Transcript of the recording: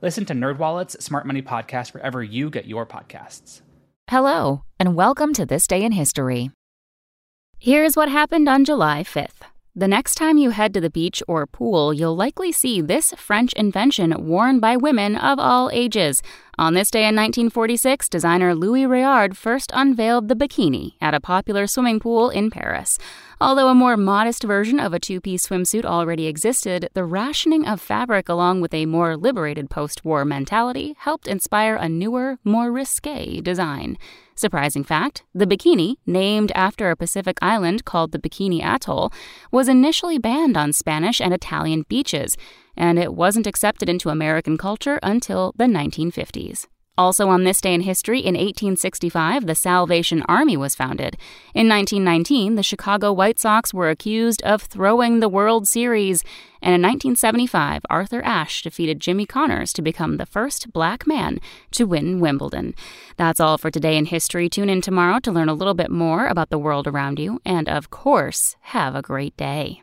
Listen to NerdWallet's Smart Money Podcast wherever you get your podcasts. Hello, and welcome to This Day in History. Here's what happened on July 5th. The next time you head to the beach or pool, you'll likely see this French invention worn by women of all ages. On this day in 1946, designer Louis Réard first unveiled the bikini at a popular swimming pool in Paris. Although a more modest version of a two piece swimsuit already existed, the rationing of fabric along with a more liberated post war mentality helped inspire a newer, more risque design. Surprising fact the bikini, named after a Pacific island called the Bikini Atoll, was initially banned on Spanish and Italian beaches, and it wasn't accepted into American culture until the 1950s. Also, on this day in history, in 1865, the Salvation Army was founded. In 1919, the Chicago White Sox were accused of throwing the World Series. And in 1975, Arthur Ashe defeated Jimmy Connors to become the first black man to win Wimbledon. That's all for today in history. Tune in tomorrow to learn a little bit more about the world around you. And of course, have a great day.